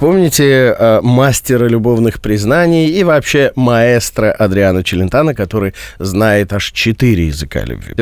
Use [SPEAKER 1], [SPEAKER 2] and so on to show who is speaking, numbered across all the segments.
[SPEAKER 1] Помните э, мастера любовных признаний и вообще маэстро Адриана Челентана, который знает аж четыре языка любви?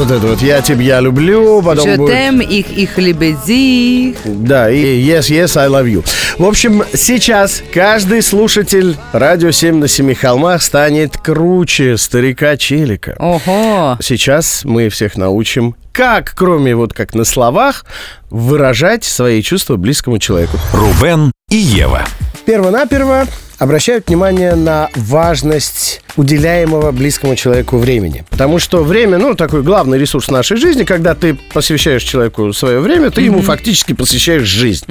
[SPEAKER 1] Вот это вот «Я тебя люблю», потом
[SPEAKER 2] Je
[SPEAKER 1] будет...
[SPEAKER 2] t'aime, их, их лебеди.
[SPEAKER 1] Да, и «Yes, yes, I love you». В общем, сейчас каждый слушатель «Радио 7 на семи холмах» станет круче старика Челика.
[SPEAKER 2] Ого.
[SPEAKER 1] Сейчас мы всех научим, как, кроме вот как на словах, выражать свои чувства близкому человеку.
[SPEAKER 3] Рубен и Ева.
[SPEAKER 1] Первонаперво обращают внимание на важность уделяемого близкому человеку времени. Потому что время, ну, такой главный ресурс нашей жизни, когда ты посвящаешь человеку свое время, ты ему фактически посвящаешь жизнь.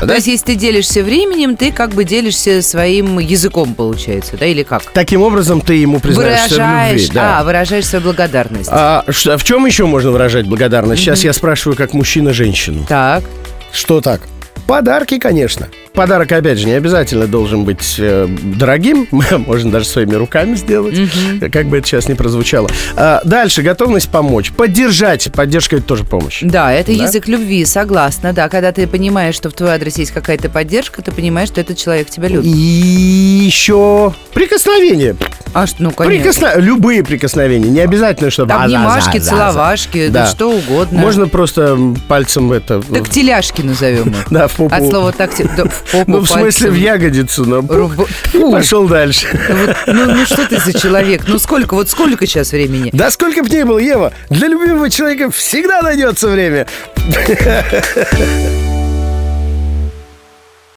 [SPEAKER 1] Да?
[SPEAKER 2] То есть, если ты делишься временем, ты как бы делишься своим языком, получается, да, или как?
[SPEAKER 1] Таким образом ты ему признаешься в
[SPEAKER 2] Выражаешь,
[SPEAKER 1] любви. Да.
[SPEAKER 2] а, выражаешь свою благодарность.
[SPEAKER 1] А ш- в чем еще можно выражать благодарность? Сейчас я спрашиваю, как мужчина женщину.
[SPEAKER 2] Так.
[SPEAKER 1] Что так? Подарки, конечно. Подарок, опять же, не обязательно должен быть э, дорогим. Можно даже своими руками сделать, как бы это сейчас не прозвучало. А, дальше, готовность помочь. Поддержать. Поддержка – это тоже помощь.
[SPEAKER 2] Да, это
[SPEAKER 1] Да?
[SPEAKER 2] язык любви, согласна, да. Когда ты понимаешь, что в твой адрес есть какая-то поддержка, ты понимаешь, что этот человек тебя любит.
[SPEAKER 1] И еще прикосновение.
[SPEAKER 2] А что, ну, конечно.
[SPEAKER 1] Прикосна- Любые прикосновения. Не обязательно, чтобы...
[SPEAKER 2] Да, обнимашки, целовашки, да.
[SPEAKER 1] Да.
[SPEAKER 2] что угодно.
[SPEAKER 1] Можно просто пальцем это...
[SPEAKER 2] Так теляшки назовем их.
[SPEAKER 1] Да, в попу.
[SPEAKER 2] От слова так в попу
[SPEAKER 1] Ну, в смысле, в ягодицу. Но... И
[SPEAKER 2] Фу.
[SPEAKER 1] пошел дальше.
[SPEAKER 2] Вот, ну, ну что ты за человек? Ну сколько, вот сколько сейчас времени?
[SPEAKER 1] Да сколько бы ни было, Ева, для любимого человека всегда найдется время.